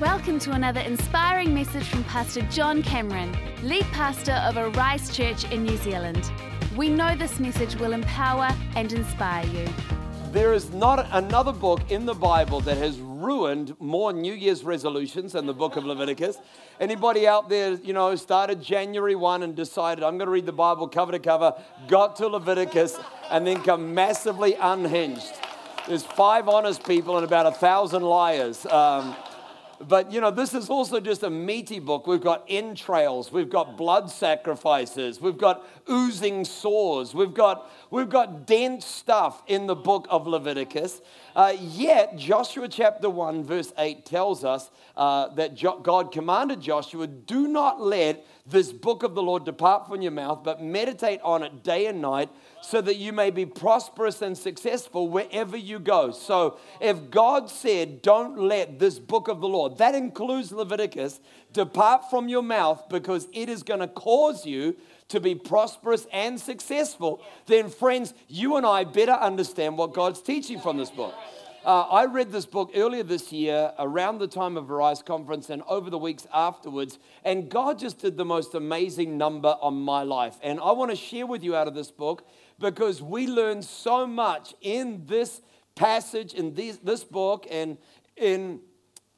Welcome to another inspiring message from Pastor John Cameron, lead pastor of Arise Church in New Zealand. We know this message will empower and inspire you. There is not another book in the Bible that has ruined more New Year's resolutions than the book of Leviticus. Anybody out there, you know, started January 1 and decided, I'm going to read the Bible cover to cover, got to Leviticus, and then come massively unhinged. There's five honest people and about a thousand liars. Um, but you know, this is also just a meaty book. We've got entrails, we've got blood sacrifices, we've got oozing sores, we've got we've got dense stuff in the book of Leviticus. Uh, yet Joshua chapter one verse eight tells us uh, that jo- God commanded Joshua, "Do not let this book of the Lord depart from your mouth, but meditate on it day and night." So that you may be prosperous and successful wherever you go. So, if God said, Don't let this book of the Lord, that includes Leviticus, depart from your mouth because it is going to cause you to be prosperous and successful, then, friends, you and I better understand what God's teaching from this book. Uh, I read this book earlier this year around the time of Arise Conference and over the weeks afterwards, and God just did the most amazing number on my life. And I want to share with you out of this book because we learn so much in this passage, in these, this book, and in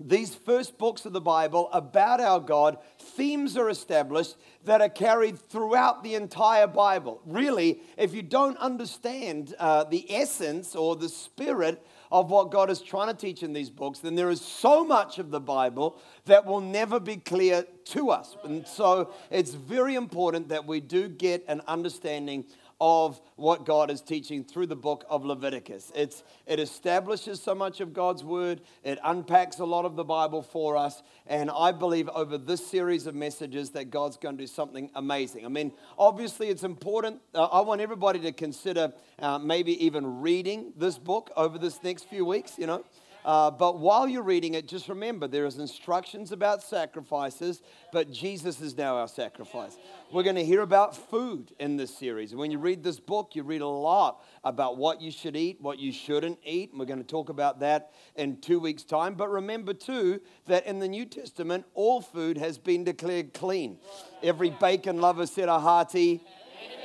these first books of the Bible about our God. Themes are established that are carried throughout the entire Bible. Really, if you don't understand uh, the essence or the spirit of what God is trying to teach in these books, then there is so much of the Bible that will never be clear to us. And so it's very important that we do get an understanding of what God is teaching through the book of Leviticus. It's, it establishes so much of God's word, it unpacks a lot of the Bible for us, and I believe over this series of messages that God's going to do something amazing. I mean, obviously, it's important. Uh, I want everybody to consider uh, maybe even reading this book over this next few weeks, you know. Uh, but while you're reading it, just remember there is instructions about sacrifices, but Jesus is now our sacrifice. We're going to hear about food in this series. When you read this book, you read a lot about what you should eat, what you shouldn't eat. And we're going to talk about that in two weeks' time. But remember, too, that in the New Testament, all food has been declared clean. Every bacon lover said a hearty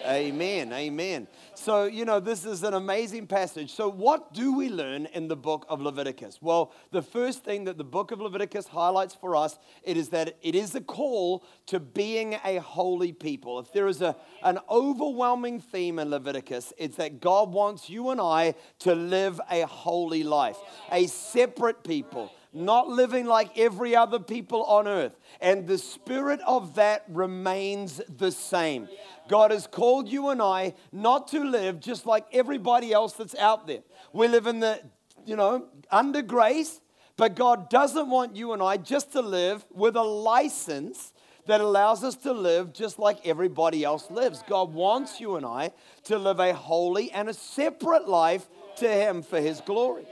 Amen. Amen. So, you know, this is an amazing passage. So, what do we learn in the book of Leviticus? Well, the first thing that the book of Leviticus highlights for us it is that it is a call to being a holy people. If there is a, an overwhelming theme in Leviticus, it's that God wants you and I to live a holy life, a separate people not living like every other people on earth. And the spirit of that remains the same. God has called you and I not to live just like everybody else that's out there. We live in the, you know, under grace, but God doesn't want you and I just to live with a license that allows us to live just like everybody else lives. God wants you and I to live a holy and a separate life to Him for His glory.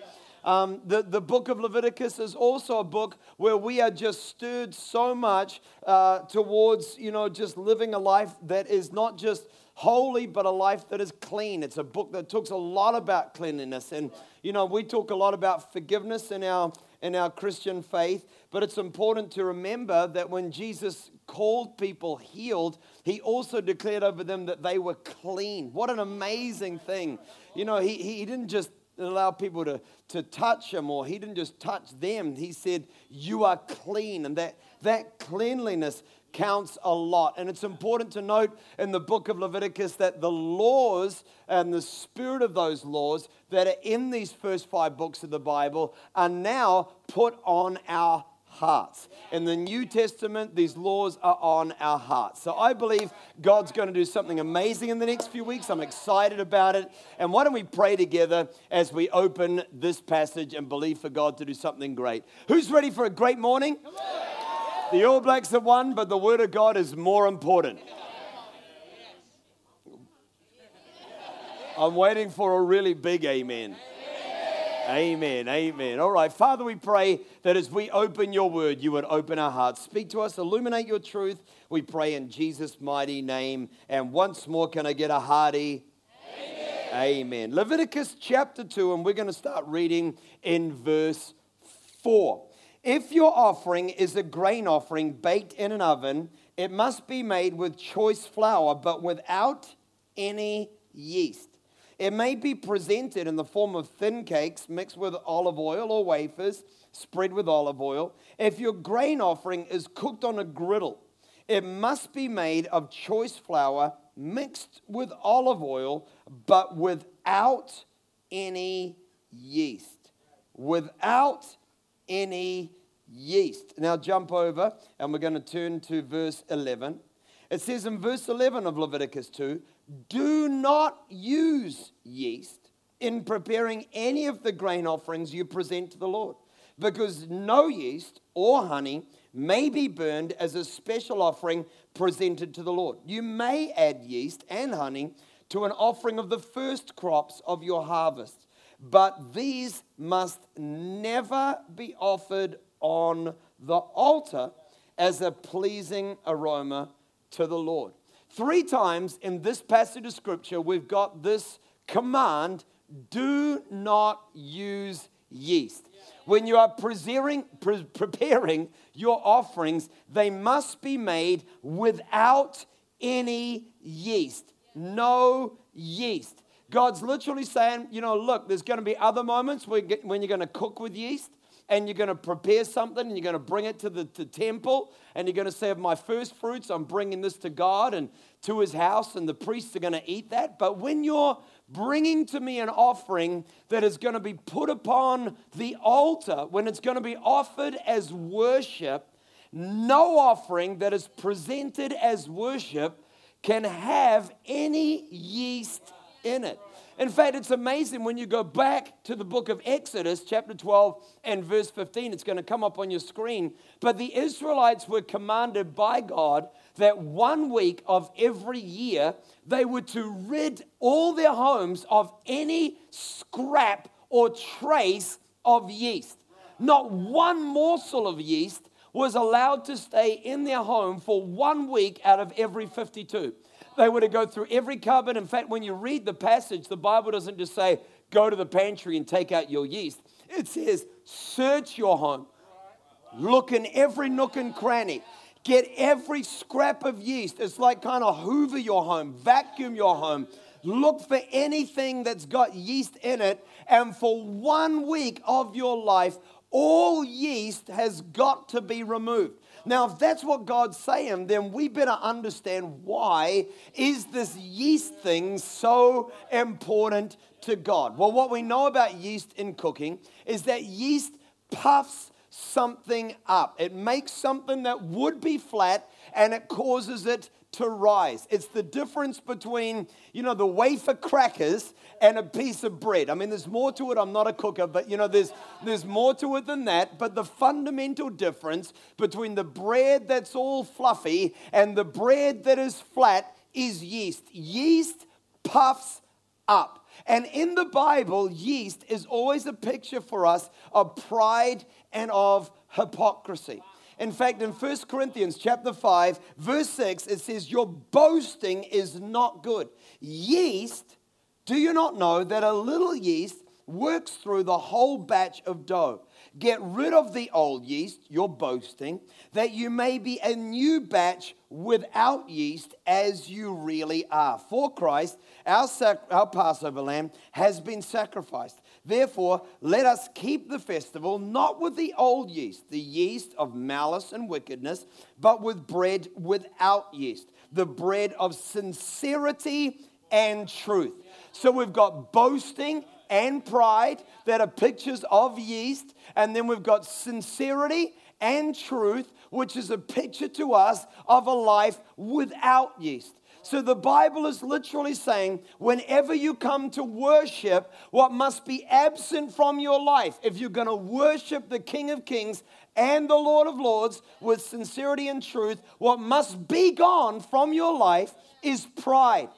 Um, the, the book of Leviticus is also a book where we are just stirred so much uh, towards, you know, just living a life that is not just holy, but a life that is clean. It's a book that talks a lot about cleanliness. And, you know, we talk a lot about forgiveness in our, in our Christian faith, but it's important to remember that when Jesus called people healed, he also declared over them that they were clean. What an amazing thing. You know, he, he didn't just allow people to, to touch him, or he didn't just touch them. He said, You are clean. And that, that cleanliness counts a lot. And it's important to note in the book of Leviticus that the laws and the spirit of those laws that are in these first five books of the Bible are now put on our hearts. In the New Testament, these laws are on our hearts. So I believe God's going to do something amazing in the next few weeks. I'm excited about it. And why don't we pray together as we open this passage and believe for God to do something great? Who's ready for a great morning? The All Blacks have won, but the Word of God is more important. I'm waiting for a really big amen. Amen. Amen. All right. Father, we pray that as we open your word, you would open our hearts. Speak to us, illuminate your truth. We pray in Jesus' mighty name. And once more, can I get a hearty? Amen. Amen. Leviticus chapter 2, and we're going to start reading in verse 4. If your offering is a grain offering baked in an oven, it must be made with choice flour, but without any yeast. It may be presented in the form of thin cakes mixed with olive oil or wafers spread with olive oil. If your grain offering is cooked on a griddle, it must be made of choice flour mixed with olive oil, but without any yeast. Without any yeast. Now jump over and we're going to turn to verse 11. It says in verse 11 of Leviticus 2 do not use yeast in preparing any of the grain offerings you present to the Lord, because no yeast or honey may be burned as a special offering presented to the Lord. You may add yeast and honey to an offering of the first crops of your harvest, but these must never be offered on the altar as a pleasing aroma to the Lord. Three times in this passage of scripture, we've got this command do not use yeast. When you are preparing, preparing your offerings, they must be made without any yeast. No yeast. God's literally saying, you know, look, there's going to be other moments when you're going to cook with yeast and you're going to prepare something and you're going to bring it to the to temple and you're going to say, of my first fruits, I'm bringing this to God and to his house, and the priests are going to eat that. But when you're bringing to me an offering that is going to be put upon the altar, when it's going to be offered as worship, no offering that is presented as worship can have any yeast in it. In fact, it's amazing when you go back to the book of Exodus, chapter 12 and verse 15. It's going to come up on your screen. But the Israelites were commanded by God that one week of every year they were to rid all their homes of any scrap or trace of yeast. Not one morsel of yeast was allowed to stay in their home for one week out of every 52. They were to go through every cupboard. In fact, when you read the passage, the Bible doesn't just say, go to the pantry and take out your yeast. It says, search your home, look in every nook and cranny. Get every scrap of yeast. It's like kind of hoover your home, vacuum your home. Look for anything that's got yeast in it. And for one week of your life, all yeast has got to be removed. Now, if that's what God's saying, then we better understand why is this yeast thing so important to God? Well, what we know about yeast in cooking is that yeast puffs something up. It makes something that would be flat and it causes it to rise. It's the difference between, you know, the wafer crackers and a piece of bread. I mean, there's more to it. I'm not a cooker, but, you know, there's, there's more to it than that. But the fundamental difference between the bread that's all fluffy and the bread that is flat is yeast. Yeast puffs up. And in the Bible, yeast is always a picture for us of pride and of hypocrisy. In fact, in 1 Corinthians chapter 5, verse 6, it says, Your boasting is not good. Yeast, do you not know that a little yeast works through the whole batch of dough? Get rid of the old yeast, your boasting, that you may be a new batch without yeast as you really are. For Christ, our, sac- our Passover lamb, has been sacrificed. Therefore, let us keep the festival not with the old yeast, the yeast of malice and wickedness, but with bread without yeast, the bread of sincerity and truth. So we've got boasting and pride that are pictures of yeast, and then we've got sincerity and truth, which is a picture to us of a life without yeast. So the Bible is literally saying, whenever you come to worship, what must be absent from your life, if you're going to worship the King of Kings and the Lord of Lords with sincerity and truth, what must be gone from your life is pride.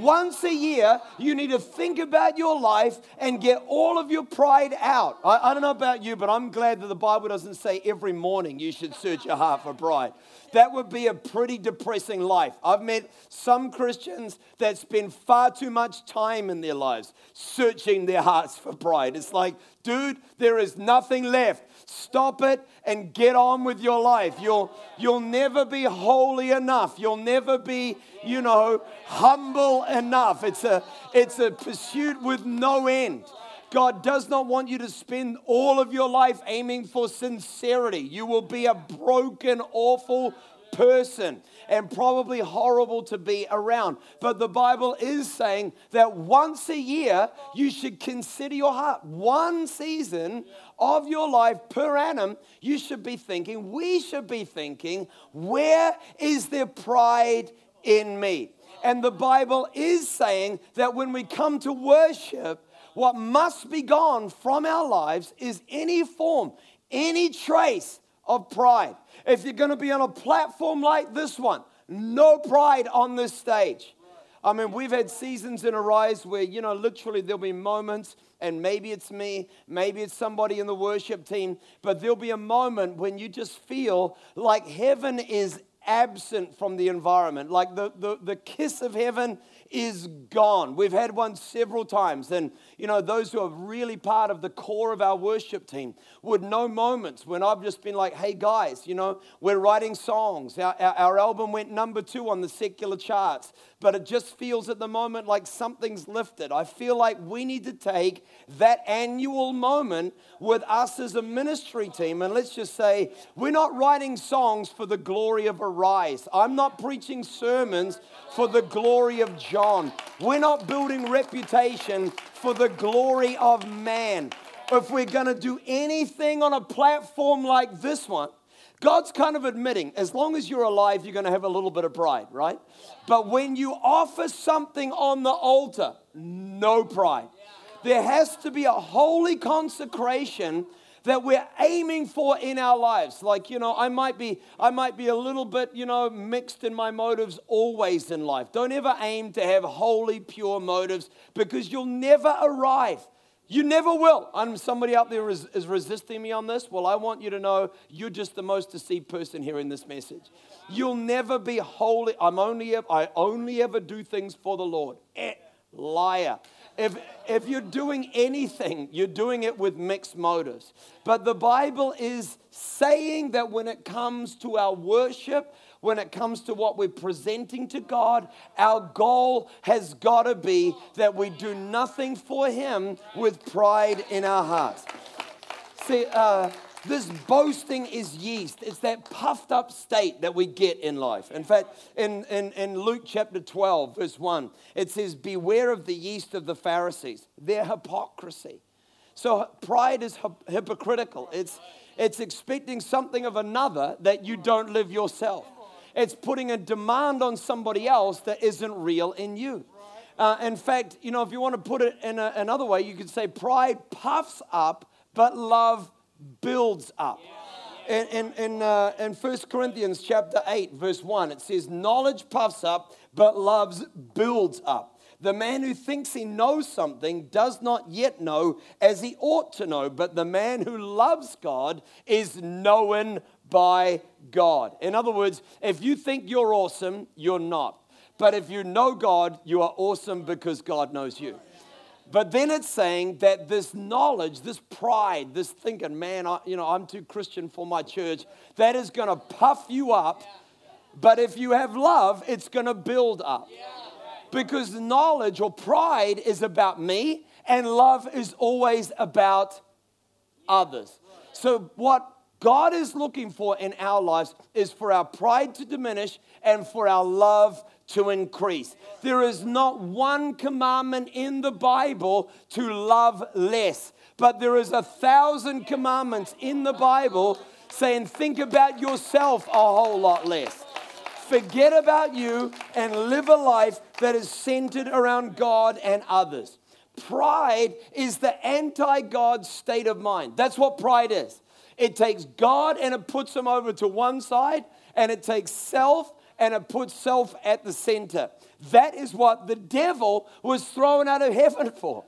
Once a year, you need to think about your life and get all of your pride out. I, I, don't know about you, but I'm glad that the Bible doesn't say every morning you should search your heart for pride. That would be a pretty depressing life. I've met some Christians that spend far too much time in their lives searching their hearts for pride. It's like, dude, there is nothing left. Stop it and get on with your life. You'll, you'll never be holy enough. You'll never be, you know, humble enough. It's a, it's a pursuit with no end. God does not want you to spend all of your life aiming for sincerity. You will be a broken, awful person and probably horrible to be around. But the Bible is saying that once a year you should consider your heart. One season of your life per annum, you should be thinking, we should be thinking, where is there pride in me? And the Bible is saying that when we come to worship, what must be gone from our lives is any form, any trace of pride. If you're going to be on a platform like this one, no pride on this stage. I mean, we've had seasons in Arise where, you know, literally there'll be moments, and maybe it's me, maybe it's somebody in the worship team, but there'll be a moment when you just feel like heaven is absent from the environment. Like the, the, the kiss of heaven is gone. We've had one several times. And, you know, those who are really part of the core of our worship team would know moments when I've just been like, hey, guys, you know, we're writing songs. Our, our, our album went number two on the secular charts but it just feels at the moment like something's lifted. I feel like we need to take that annual moment with us as a ministry team and let's just say, we're not writing songs for the glory of Arise. I'm not preaching sermons for the glory of John. We're not building reputation for the glory of man. If we're going to do anything on a platform like this one, God's kind of admitting, as long as you're alive, you're going to have a little bit of pride, right? But when you offer something on the altar, no pride. There has to be a holy consecration that we're aiming for in our lives like you know i might be i might be a little bit you know mixed in my motives always in life don't ever aim to have holy pure motives because you'll never arrive you never will. And somebody out there is, is resisting me on this. Well, I want you to know you're just the most deceived person hearing this message. You'll never be holy. I'm only, I only ever do things for the Lord. Eh, liar. If, if you're doing anything, you're doing it with mixed motives. But the Bible is saying that when it comes to our worship, when it comes to what we're presenting to God, our goal has got to be that we do nothing for Him with pride in our hearts. See, uh, this boasting is yeast. It's that puffed up state that we get in life. In fact, in, in, in Luke chapter 12, verse 1, it says, Beware of the yeast of the Pharisees, their hypocrisy. So pride is hypocritical. It's, it's expecting something of another that you don't live yourself. It's putting a demand on somebody else that isn't real in you. Uh, in fact, you know, if you want to put it in a, another way, you could say pride puffs up, but love builds up. In, in, in, uh, in 1 Corinthians chapter 8, verse 1, it says, Knowledge puffs up, but love builds up. The man who thinks he knows something does not yet know as he ought to know, but the man who loves God is known by God. In other words, if you think you're awesome, you're not. But if you know God, you are awesome because God knows you. But then it's saying that this knowledge, this pride, this thinking, man, I, you know, I'm too Christian for my church, that is going to puff you up. But if you have love, it's going to build up. Because knowledge or pride is about me, and love is always about others. So, what God is looking for in our lives is for our pride to diminish and for our love to increase. There is not one commandment in the Bible to love less, but there is a thousand commandments in the Bible saying, think about yourself a whole lot less. Forget about you and live a life that is centered around God and others. Pride is the anti God state of mind. That's what pride is. It takes God and it puts him over to one side, and it takes self and it puts self at the center. That is what the devil was thrown out of heaven for.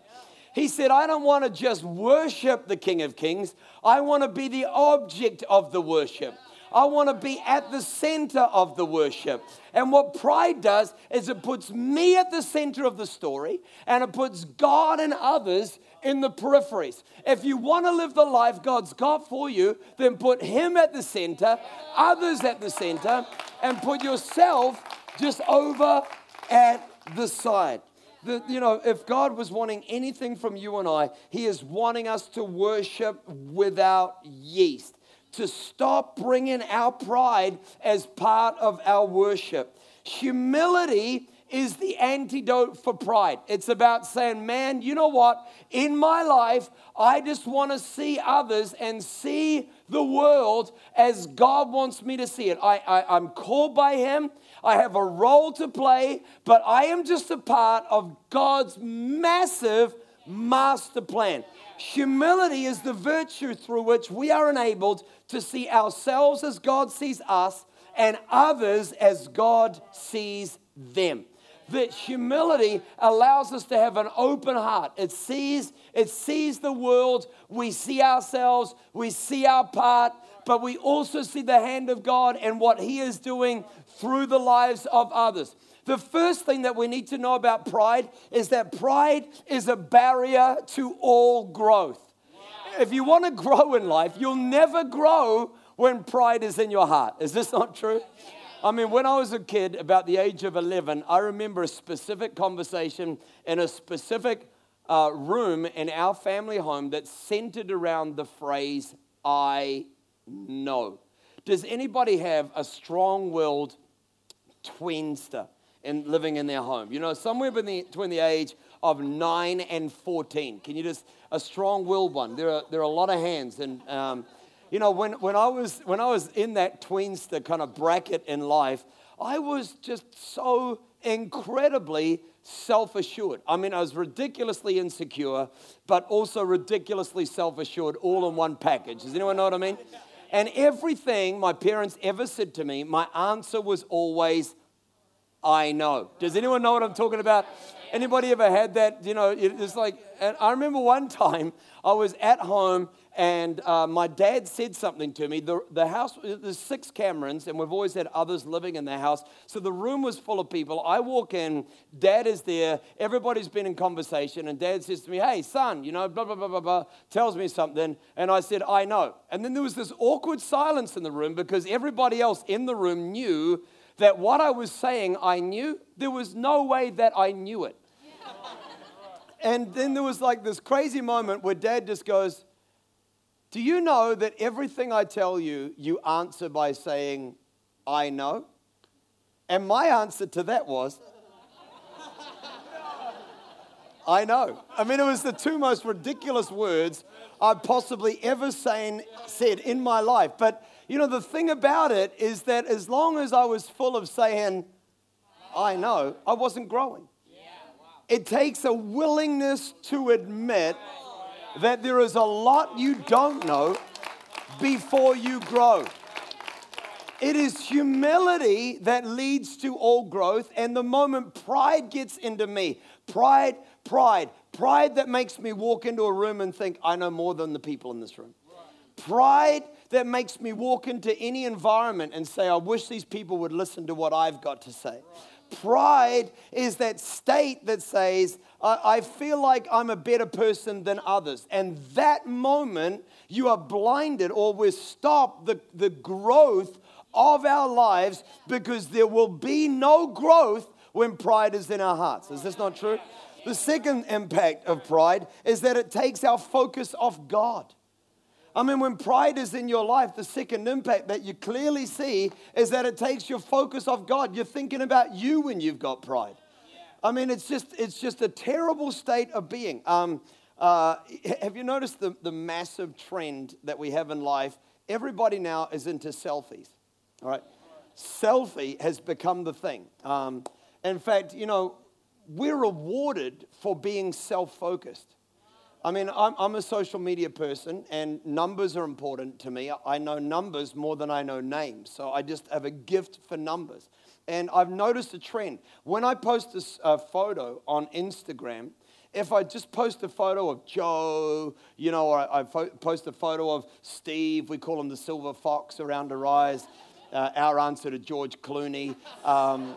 He said, I don't want to just worship the King of Kings, I want to be the object of the worship. I want to be at the center of the worship. And what pride does is it puts me at the center of the story and it puts God and others in the peripheries. If you want to live the life God's got for you, then put Him at the center, others at the center, and put yourself just over at the side. The, you know, if God was wanting anything from you and I, He is wanting us to worship without yeast, to stop bringing our pride as part of our worship. Humility is the antidote for pride. It's about saying, man, you know what? In my life, I just want to see others and see the world as God wants me to see it. I, I, I'm called by Him. I have a role to play, but I am just a part of God's massive master plan. Humility is the virtue through which we are enabled to see ourselves as God sees us and others as God sees them. That humility allows us to have an open heart. It sees, it sees the world, we see ourselves, we see our part, but we also see the hand of God and what He is doing through the lives of others. The first thing that we need to know about pride is that pride is a barrier to all growth. If you want to grow in life, you'll never grow when pride is in your heart. Is this not true? I mean, when I was a kid, about the age of 11, I remember a specific conversation in a specific uh, room in our family home that centered around the phrase, I know. Does anybody have a strong willed tweenster in living in their home? You know, somewhere between the, age of 9 and 14. Can you just, a strong willed one? There are, there are a lot of hands. And, um, you know, when, when, I was, when I was in that tweenster kind of bracket in life, I was just so incredibly self assured. I mean, I was ridiculously insecure, but also ridiculously self assured, all in one package. Does anyone know what I mean? And everything my parents ever said to me, my answer was always, I know. Does anyone know what I'm talking about? Anybody ever had that? You know, it's like, and I remember one time I was at home and uh, my dad said something to me. The, the house, there's six Camerons, and we've always had others living in the house. So the room was full of people. I walk in, dad is there, everybody's been in conversation, and dad says to me, Hey, son, you know, blah, blah, blah, blah, blah, tells me something. And I said, I know. And then there was this awkward silence in the room because everybody else in the room knew that what I was saying, I knew. There was no way that I knew it. and then there was like this crazy moment where dad just goes, do you know that everything I tell you, you answer by saying, I know? And my answer to that was, I know. I mean, it was the two most ridiculous words I've possibly ever saying, said in my life. But, you know, the thing about it is that as long as I was full of saying, I know, I wasn't growing. It takes a willingness to admit that there is a lot you don't know before you grow. It is humility that leads to all growth. And the moment pride gets into me, pride, pride, pride that makes me walk into a room and think, I know more than the people in this room. Pride that makes me walk into any environment and say, I wish these people would listen to what I've got to say. Pride is that state that says, I, feel like I'm a better person than others. And that moment, you are blinded or we stop the, the growth of our lives because there will be no growth when pride is in our hearts. Is this not true? The second impact of pride is that it takes our focus off God. I mean, when pride is in your life, the second impact that you clearly see is that it takes your focus off God. You're thinking about you when you've got pride. I mean, it's just, it's just a terrible state of being. Um, uh, have you noticed the, the massive trend that we have in life? Everybody now is into selfies, all right? Selfie has become the thing. Um, in fact, you know, we're rewarded for being self focused. I mean, I'm, I'm, a social media person and numbers are important to me. I know numbers more than I know names. So I just have a gift for numbers. And I've noticed a trend. When I post a uh, photo on Instagram, if I just post a photo of Joe, you know, or I, I fo- post a photo of Steve, we call him the silver fox around Arise, uh, our answer to George Clooney. Um,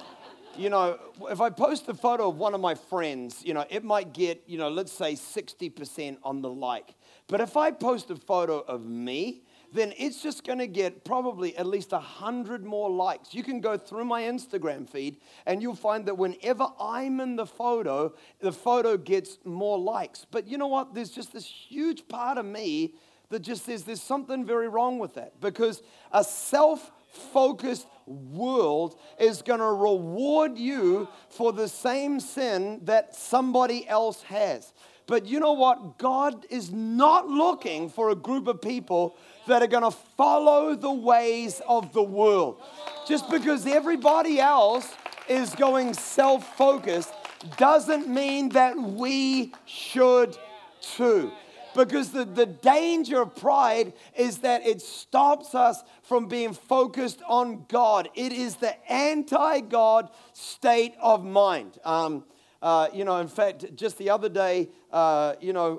you know, if I post a photo of one of my friends, you know, it might get, you know, let's say 60% on the like. But if I post a photo of me, then it's just going to get probably at least 100 more likes. You can go through my Instagram feed and you'll find that whenever I'm in the photo, the photo gets more likes. But you know what? There's just this huge part of me that just says there's something very wrong with that because a self focused world is going to reward you for the same sin that somebody else has. But you know what? God is not looking for a group of people that are going to follow the ways of the world. Just because everybody else is going self focused doesn't mean that we should too. Because the, the danger of pride is that it stops us from being focused on God. It is the anti God state of mind. Um, uh, you know, in fact, just the other day, uh, you know,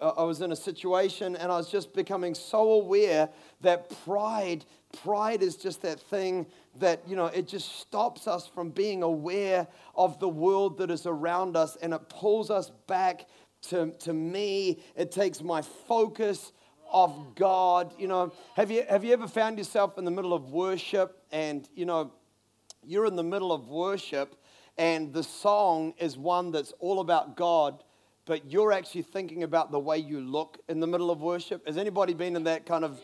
uh, I was in a situation and I was just becoming so aware that pride, pride is just that thing that, you know, it just stops us from being aware of the world that is around us and it pulls us back to, to me. It takes my focus of God. You know, have you, have you ever found yourself in the middle of worship and, you know, you're in the middle of worship and the song is one that's all about God, but you're actually thinking about the way you look in the middle of worship. Has anybody been in that kind of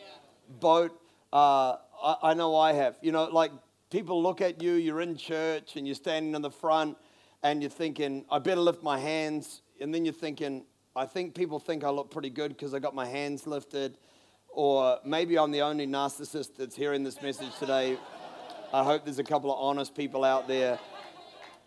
boat? Uh, I, I know I have. You know, like people look at you, you're in church and you're standing in the front and you're thinking, I better lift my hands. And then you're thinking, I think people think I look pretty good because I got my hands lifted. Or maybe I'm the only narcissist that's hearing this message today. I hope there's a couple of honest people out there.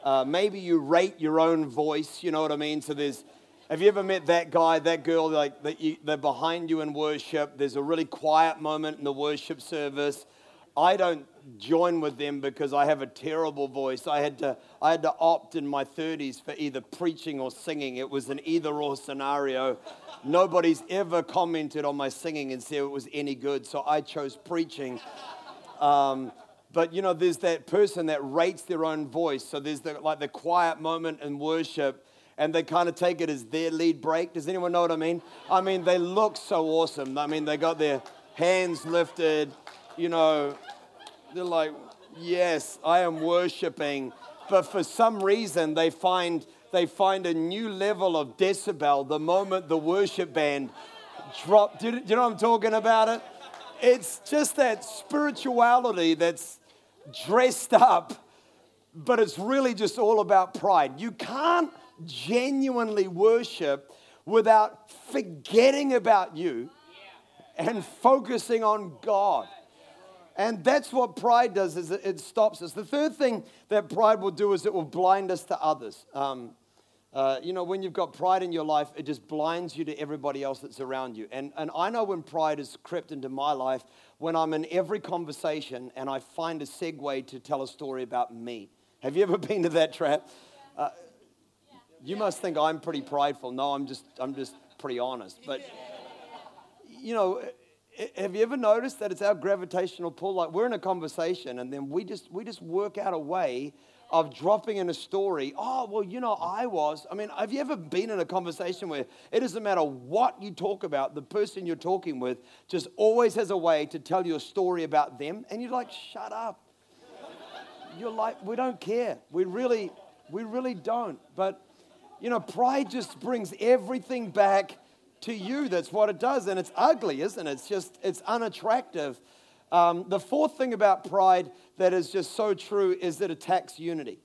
Uh, maybe you rate your own voice, you know what I mean? So there's, have you ever met that guy, that girl, like that you, they're behind you in worship? There's a really quiet moment in the worship service. I don't join with them because I have a terrible voice. I had to, I had to opt in my 30s for either preaching or singing. It was an either or scenario. Nobody's ever commented on my singing and said it was any good, so I chose preaching. Um, but you know, there's that person that rates their own voice. So there's the, like the quiet moment in worship, and they kind of take it as their lead break. Does anyone know what I mean? I mean, they look so awesome. I mean, they got their hands lifted, you know, they're like, yes, I am worshiping. But for some reason, they find they find a new level of decibel the moment the worship band drop. Do you, do you know what I'm talking about? It. It's just that spirituality that's dressed up, but it's really just all about pride. You can't genuinely worship without forgetting about you and focusing on God. And that's what pride does is it stops us. The third thing that pride will do is it will blind us to others. Um, uh, you know, when you've got pride in your life, it just blinds you to everybody else that's around you. And, and I know when pride has crept into my life, when I'm in every conversation and I find a segue to tell a story about me. Have you ever been to that trap? Uh, you must think I'm pretty prideful. No, I'm just, I'm just pretty honest. But, you know, have you ever noticed that it's our gravitational pull? Like we're in a conversation and then we just, we just work out a way of dropping in a story. Oh, well, you know, I was. I mean, have you ever been in a conversation where it doesn't matter what you talk about, the person you're talking with just always has a way to tell you a story about them, and you're like, shut up. You're like, we don't care. We really, we really don't. But, you know, pride just brings everything back to you. That's what it does. And it's ugly, isn't it? It's just, it's unattractive. Um, the fourth thing about pride that is just so true is that it attacks unity.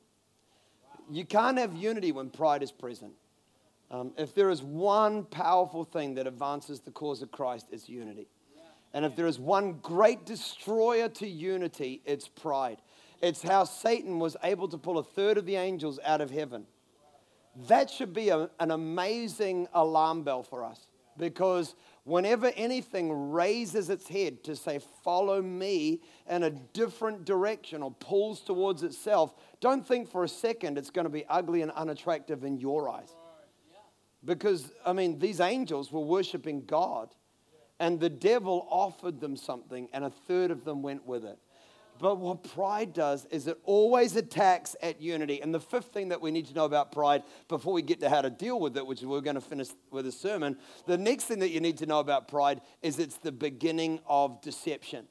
You can't have unity when pride is present. Um, if there is one powerful thing that advances the cause of Christ, it's unity. And if there is one great destroyer to unity, it's pride. It's how Satan was able to pull a third of the angels out of heaven. That should be a, an amazing alarm bell for us because whenever anything raises its head to say, Follow me in a different direction or pulls towards itself, don't think for a second it's going to be ugly and unattractive in your eyes. because, I mean, these angels were worshiping God, and the devil offered them something, and a third of them went with it. But what pride does is it always attacks at unity. And the fifth thing that we need to know about pride before we get to how to deal with it, which we're going to finish with a sermon, the next thing that you need to know about pride is it's the beginning of deception.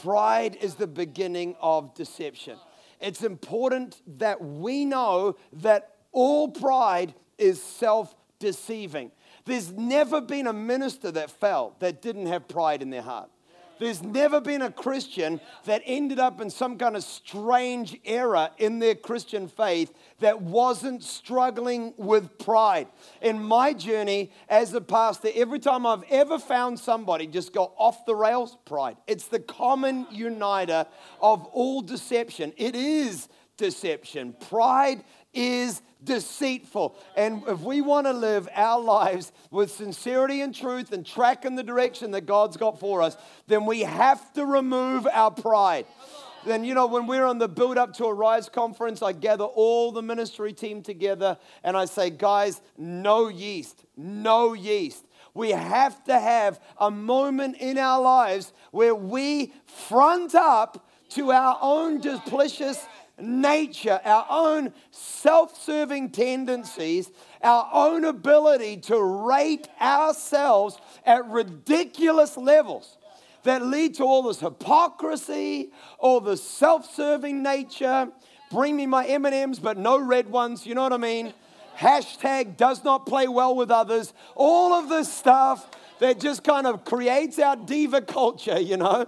Pride is the beginning of deception. It's important that we know that all pride is self deceiving. There's never been a minister that fell that didn't have pride in their heart. There's never been a Christian that ended up in some kind of strange error in their Christian faith that wasn't struggling with pride. In my journey as a pastor, every time I've ever found somebody just go off the rails, pride. It's the common uniter of all deception. It is deception. Pride is deceitful. And if we want to live our lives with sincerity and truth and track in the direction that God's got for us, then we have to remove our pride. Then, you know, when we're on the build up to Arise conference, I gather all the ministry team together and I say, guys, no yeast, no yeast. We have to have a moment in our lives where we front up to our own duplicitous nature, our own self serving tendencies, our own ability to rate ourselves at ridiculous levels that lead to all this hypocrisy, all the self-serving nature. Bring me my M&Ms, but no red ones. You know what I mean? Hashtag does not play well with others. All of this stuff that just kind of creates our diva culture, you know,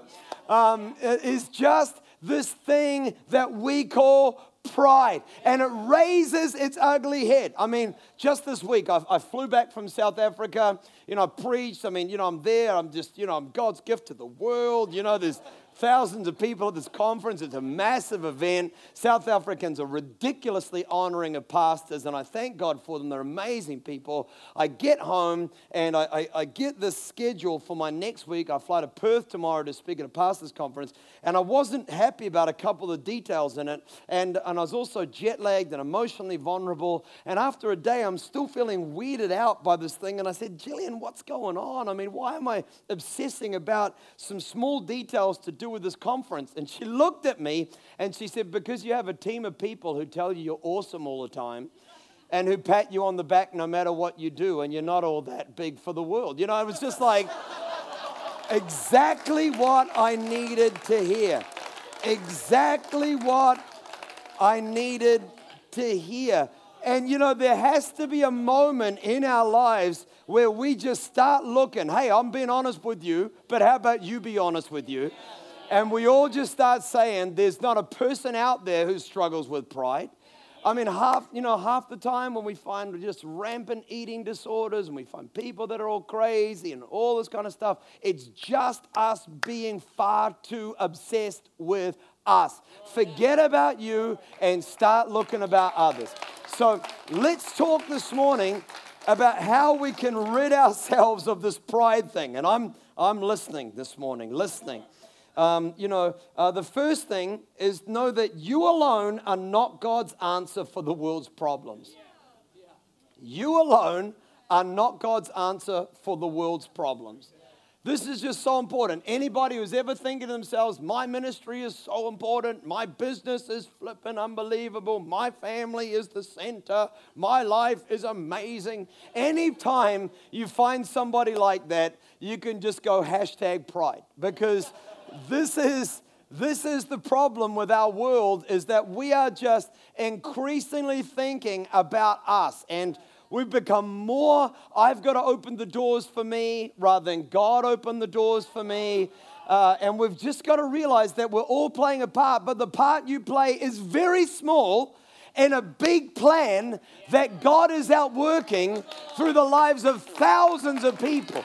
um, is just this thing that we call pride and it raises its ugly head. I mean, just this week, I, I, flew back from South Africa. You know, I preached. I mean, you know, I'm there. I'm just, you know, I'm God's gift to the world. You know, there's thousands of people at this conference. It's a massive event. South Africans are ridiculously honoring of pastors, and I thank God for them. They're amazing people. I get home and I, I, I get this schedule for my next week. I fly to Perth tomorrow to speak at a pastors conference, and I wasn't happy about a couple of the details in it. And, and I was also jet lagged and emotionally vulnerable. And after a day, I'm still feeling weirded out by this thing. And I said, Jillian, what's going on? I mean, why am I obsessing about some small details to do? Do with this conference? And she looked at me and she said, Because you have a team of people who tell you you're awesome all the time and who pat you on the back no matter what you do, and you're not all that big for the world. You know, it was just like exactly what I needed to hear. Exactly what I needed to hear. And you know, there has to be a moment in our lives where we just start looking, hey, I'm being honest with you, but how about you be honest with you? And we all just start saying there's not a person out there who struggles with pride. I mean, half, you know, half the time when we find just rampant eating disorders and we find people that are all crazy and all this kind of stuff, it's just us being far too obsessed with us. Forget about you and start looking about others. So let's talk this morning about how we can rid ourselves of this pride thing. And I'm, I'm listening this morning, listening um, you know, uh, the first thing is know that you alone are not God's answer for the world's problems. You alone are not God's answer for the world's problems. This is just so important. Anybody who's ever thinking to themselves, my ministry is so important, my business is flipping unbelievable, my family is the center, my life is amazing. Anytime you find somebody like that, you can just go hashtag pride because this is this is the problem with our world is that we are just increasingly thinking about us. And we've become more i've got to open the doors for me rather than god open the doors for me. Uh, and we've just got to realize that we're all playing a part but the part you play is very small in a big plan that god is out working through the lives of thousands of people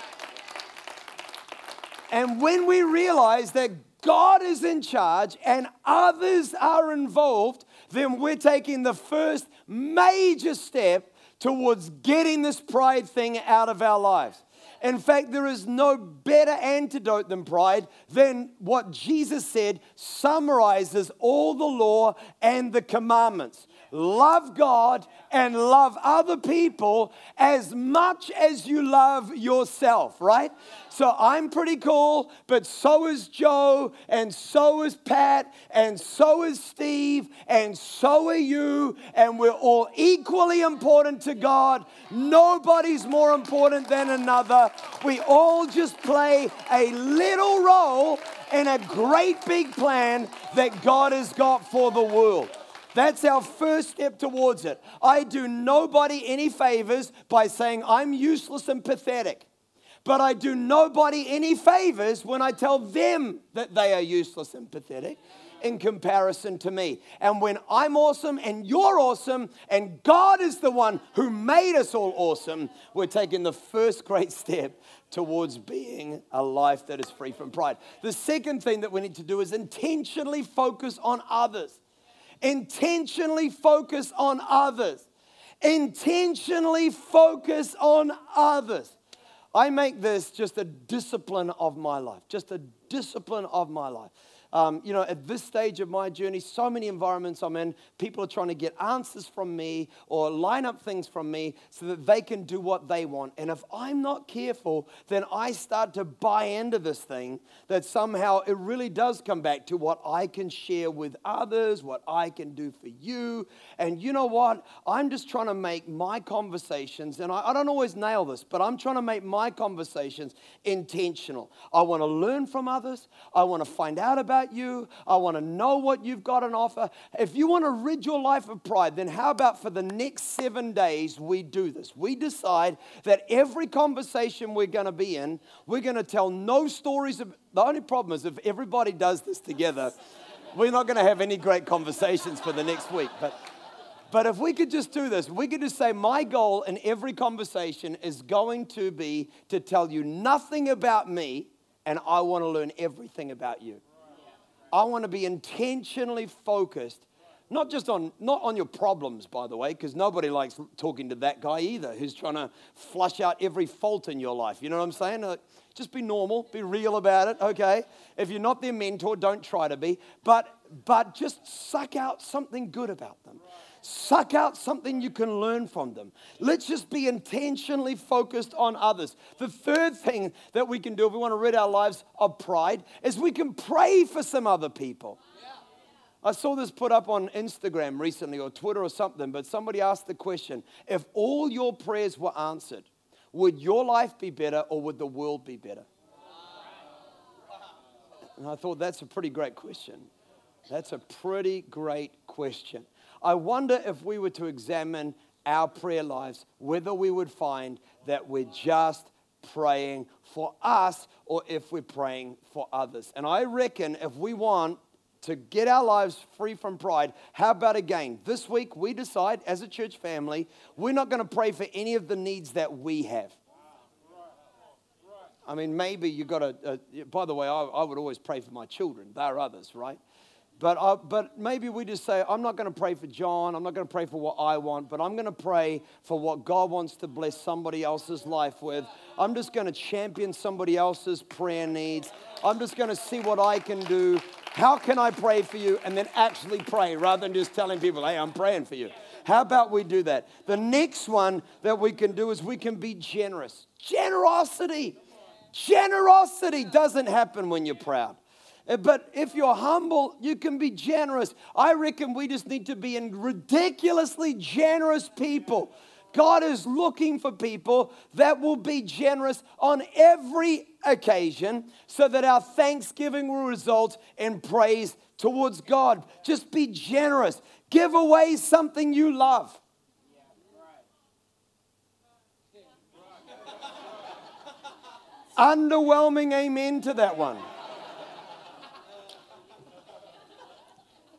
and when we realize that God is in charge and others are involved, then we're taking the first major step towards getting this pride thing out of our lives. In fact, there is no better antidote than pride than what Jesus said summarizes all the law and the commandments. Love God and love other people as much as you love yourself, right? So I'm pretty cool, but so is Joe, and so is Pat, and so is Steve, and so are you, and we're all equally important to God. Nobody's more important than another. We all just play a little role in a great big plan that God has got for the world. That's our first step towards it. I do nobody any favors by saying I'm useless and pathetic. But I do nobody any favors when I tell them that they are useless and pathetic in comparison to me. And when I'm awesome and you're awesome and God is the one who made us all awesome, we're taking the first great step towards being a life that is free from pride. The second thing that we need to do is intentionally focus on others. Intentionally focus on others. Intentionally focus on others. I make this just a discipline of my life, just a discipline of my life. Um, you know, at this stage of my journey, so many environments I'm in, people are trying to get answers from me or line up things from me so that they can do what they want. And if I'm not careful, then I start to buy into this thing that somehow it really does come back to what I can share with others, what I can do for you. And you know what? I'm just trying to make my conversations, and I, I don't always nail this, but I'm trying to make my conversations intentional. I want to learn from others, I want to find out about about you. I want to know what you've got on offer. If you want to rid your life of pride, then how about for the next seven days we do this? We decide that every conversation we're going to be in, we're going to tell no stories of. The only problem is if everybody does this together, we're not going to have any great conversations for the next week. But but if we could just do this, we could just say, My goal in every conversation is going to be to tell you nothing about me, and I want to learn everything about you. I want to be intentionally focused, not just on not on your problems, by the way, because nobody likes talking to that guy either, who's trying to flush out every fault in your life. You know what I'm saying? Uh, just be normal, be real about it, okay? If you're not their mentor, don't try to be, but but just suck out something good about them. Suck out something you can learn from them. Let's just be intentionally focused on others. The third thing that we can do if we want to rid our lives of pride is we can pray for some other people. I saw this put up on Instagram recently or Twitter or something, but somebody asked the question if all your prayers were answered, would your life be better or would the world be better? And I thought that's a pretty great question. That's a pretty great question. I wonder if we were to examine our prayer lives, whether we would find that we're just praying for us or if we're praying for others. And I reckon if we want to get our lives free from pride, how about again? This week we decide as a church family, we're not going to pray for any of the needs that we have. I mean, maybe you got to, uh, by the way, I, I would always pray for my children. They're others, right? But, uh, but maybe we just say, I'm not going to pray for John. I'm not going to pray for what I want, but I'm going to pray for what God wants to bless somebody else's life with. I'm just going to champion somebody else's prayer needs. I'm just going to see what I can do. How can I pray for you? And then actually pray rather than just telling people, hey, I'm praying for you. How about we do that? The next one that we can do is we can be generous. Generosity. Generosity doesn't happen when you're proud. Uh, but if you're humble, you can be generous. I reckon we just need to be in ridiculously generous people. God is looking for people that will be generous on every occasion so that our thanksgiving will result in praise towards God. Just be generous. Give away something you love. Underwhelming amen to that one.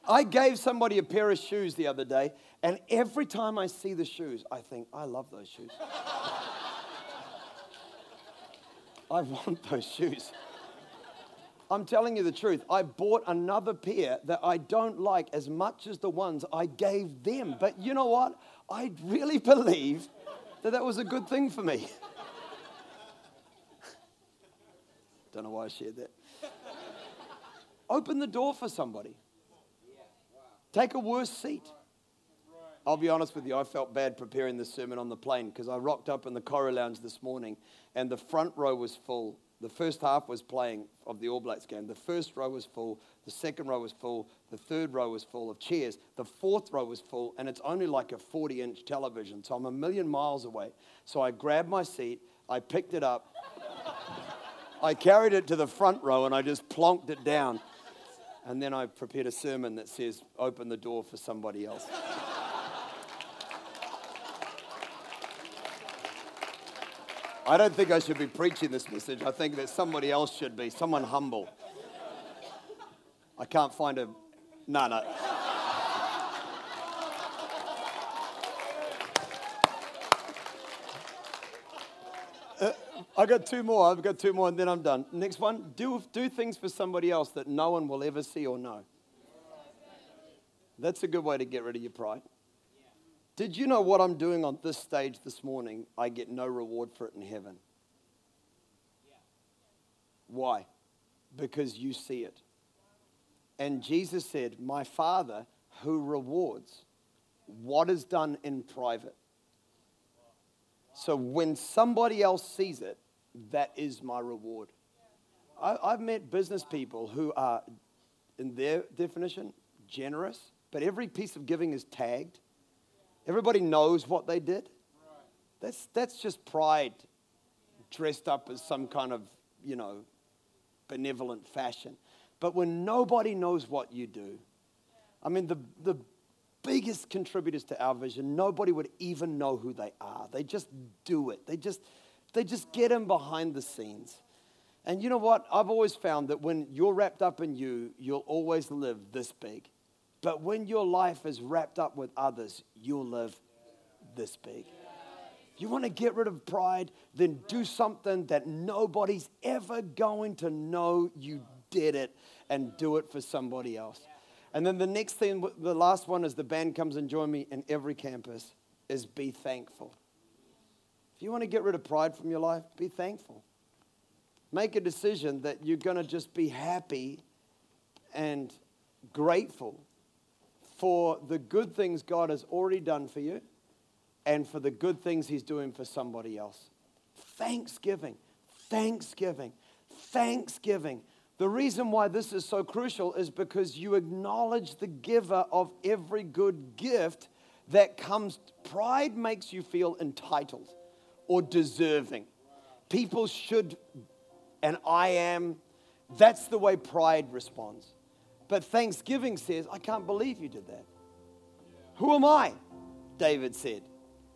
I gave somebody a pair of shoes the other day, and every time I see the shoes, I think, I love those shoes. I want those shoes. I'm telling you the truth. I bought another pair that I don't like as much as the ones I gave them. But you know what? I really believe that that was a good thing for me. Don't know why I shared that. Open the door for somebody. Take a worse seat. I'll be honest with you, I felt bad preparing this sermon on the plane because I rocked up in the Koru Lounge this morning and the front row was full. The first half was playing of the All Blacks game. The first row was full. The second row was full. The third row was full of chairs. The fourth row was full, and it's only like a 40 inch television. So I'm a million miles away. So I grabbed my seat, I picked it up, I carried it to the front row, and I just plonked it down. And then I prepared a sermon that says, Open the door for somebody else. I don't think I should be preaching this message. I think that somebody else should be, someone humble. I can't find a. No, no. I got two more. I've got two more, and then I'm done. Next one: do do things for somebody else that no one will ever see or know. That's a good way to get rid of your pride. Did you know what I'm doing on this stage this morning? I get no reward for it in heaven. Why? Because you see it. And Jesus said, My Father who rewards what is done in private. So when somebody else sees it, that is my reward. I, have met business people who are, in their definition, generous, but every piece of giving is tagged. Everybody knows what they did. That's, that's just pride dressed up as some kind of, you know, benevolent fashion. But when nobody knows what you do, I mean, the, the biggest contributors to our vision, nobody would even know who they are. They just do it. They just, they just get in behind the scenes. And you know what? I've always found that when you're wrapped up in you, you'll always live this big. But when your life is wrapped up with others, you'll live this big. You want to get rid of pride? Then do something that nobody's ever going to know you did it and do it for somebody else. And then the next thing, the last one is the band comes and join me in every campus, is be thankful. If you want to get rid of pride from your life, be thankful. Make a decision that you're going to just be happy and grateful for the good things God has already done for you and for the good things He's doing for somebody else. Thanksgiving, thanksgiving, thanksgiving. The reason why this is so crucial is because you acknowledge the giver of every good gift that comes. Pride makes you feel entitled or deserving. People should, and I am. That's the way pride responds. But thanksgiving says, I can't believe you did that. Who am I? David said,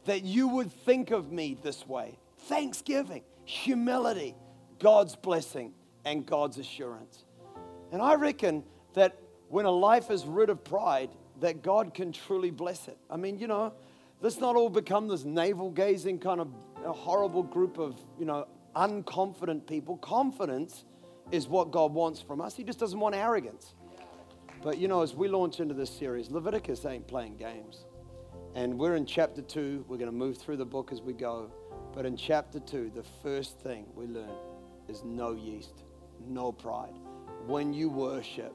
that you would think of me this way. Thanksgiving, humility, God's blessing, and God's assurance. And I reckon that when a life is rid of pride, that God can truly bless it. I mean, you know, let's not all become this navel gazing kind of horrible group of, you know, unconfident people. Confidence is what God wants from us. He just doesn't want arrogance. But you know, as we launch into this series, Leviticus ain't playing games. And we're in chapter two. We're going to move through the book as we go. But in chapter two, the first thing we learn is no yeast, no pride. When you worship,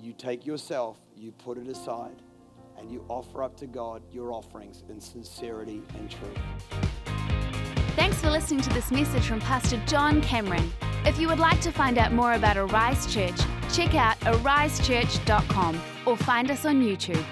you take yourself, you put it aside, and you offer up to God your offerings in sincerity and truth. Thanks for listening to this message from Pastor John Cameron. If you would like to find out more about Arise Church, check out arisechurch.com or find us on YouTube.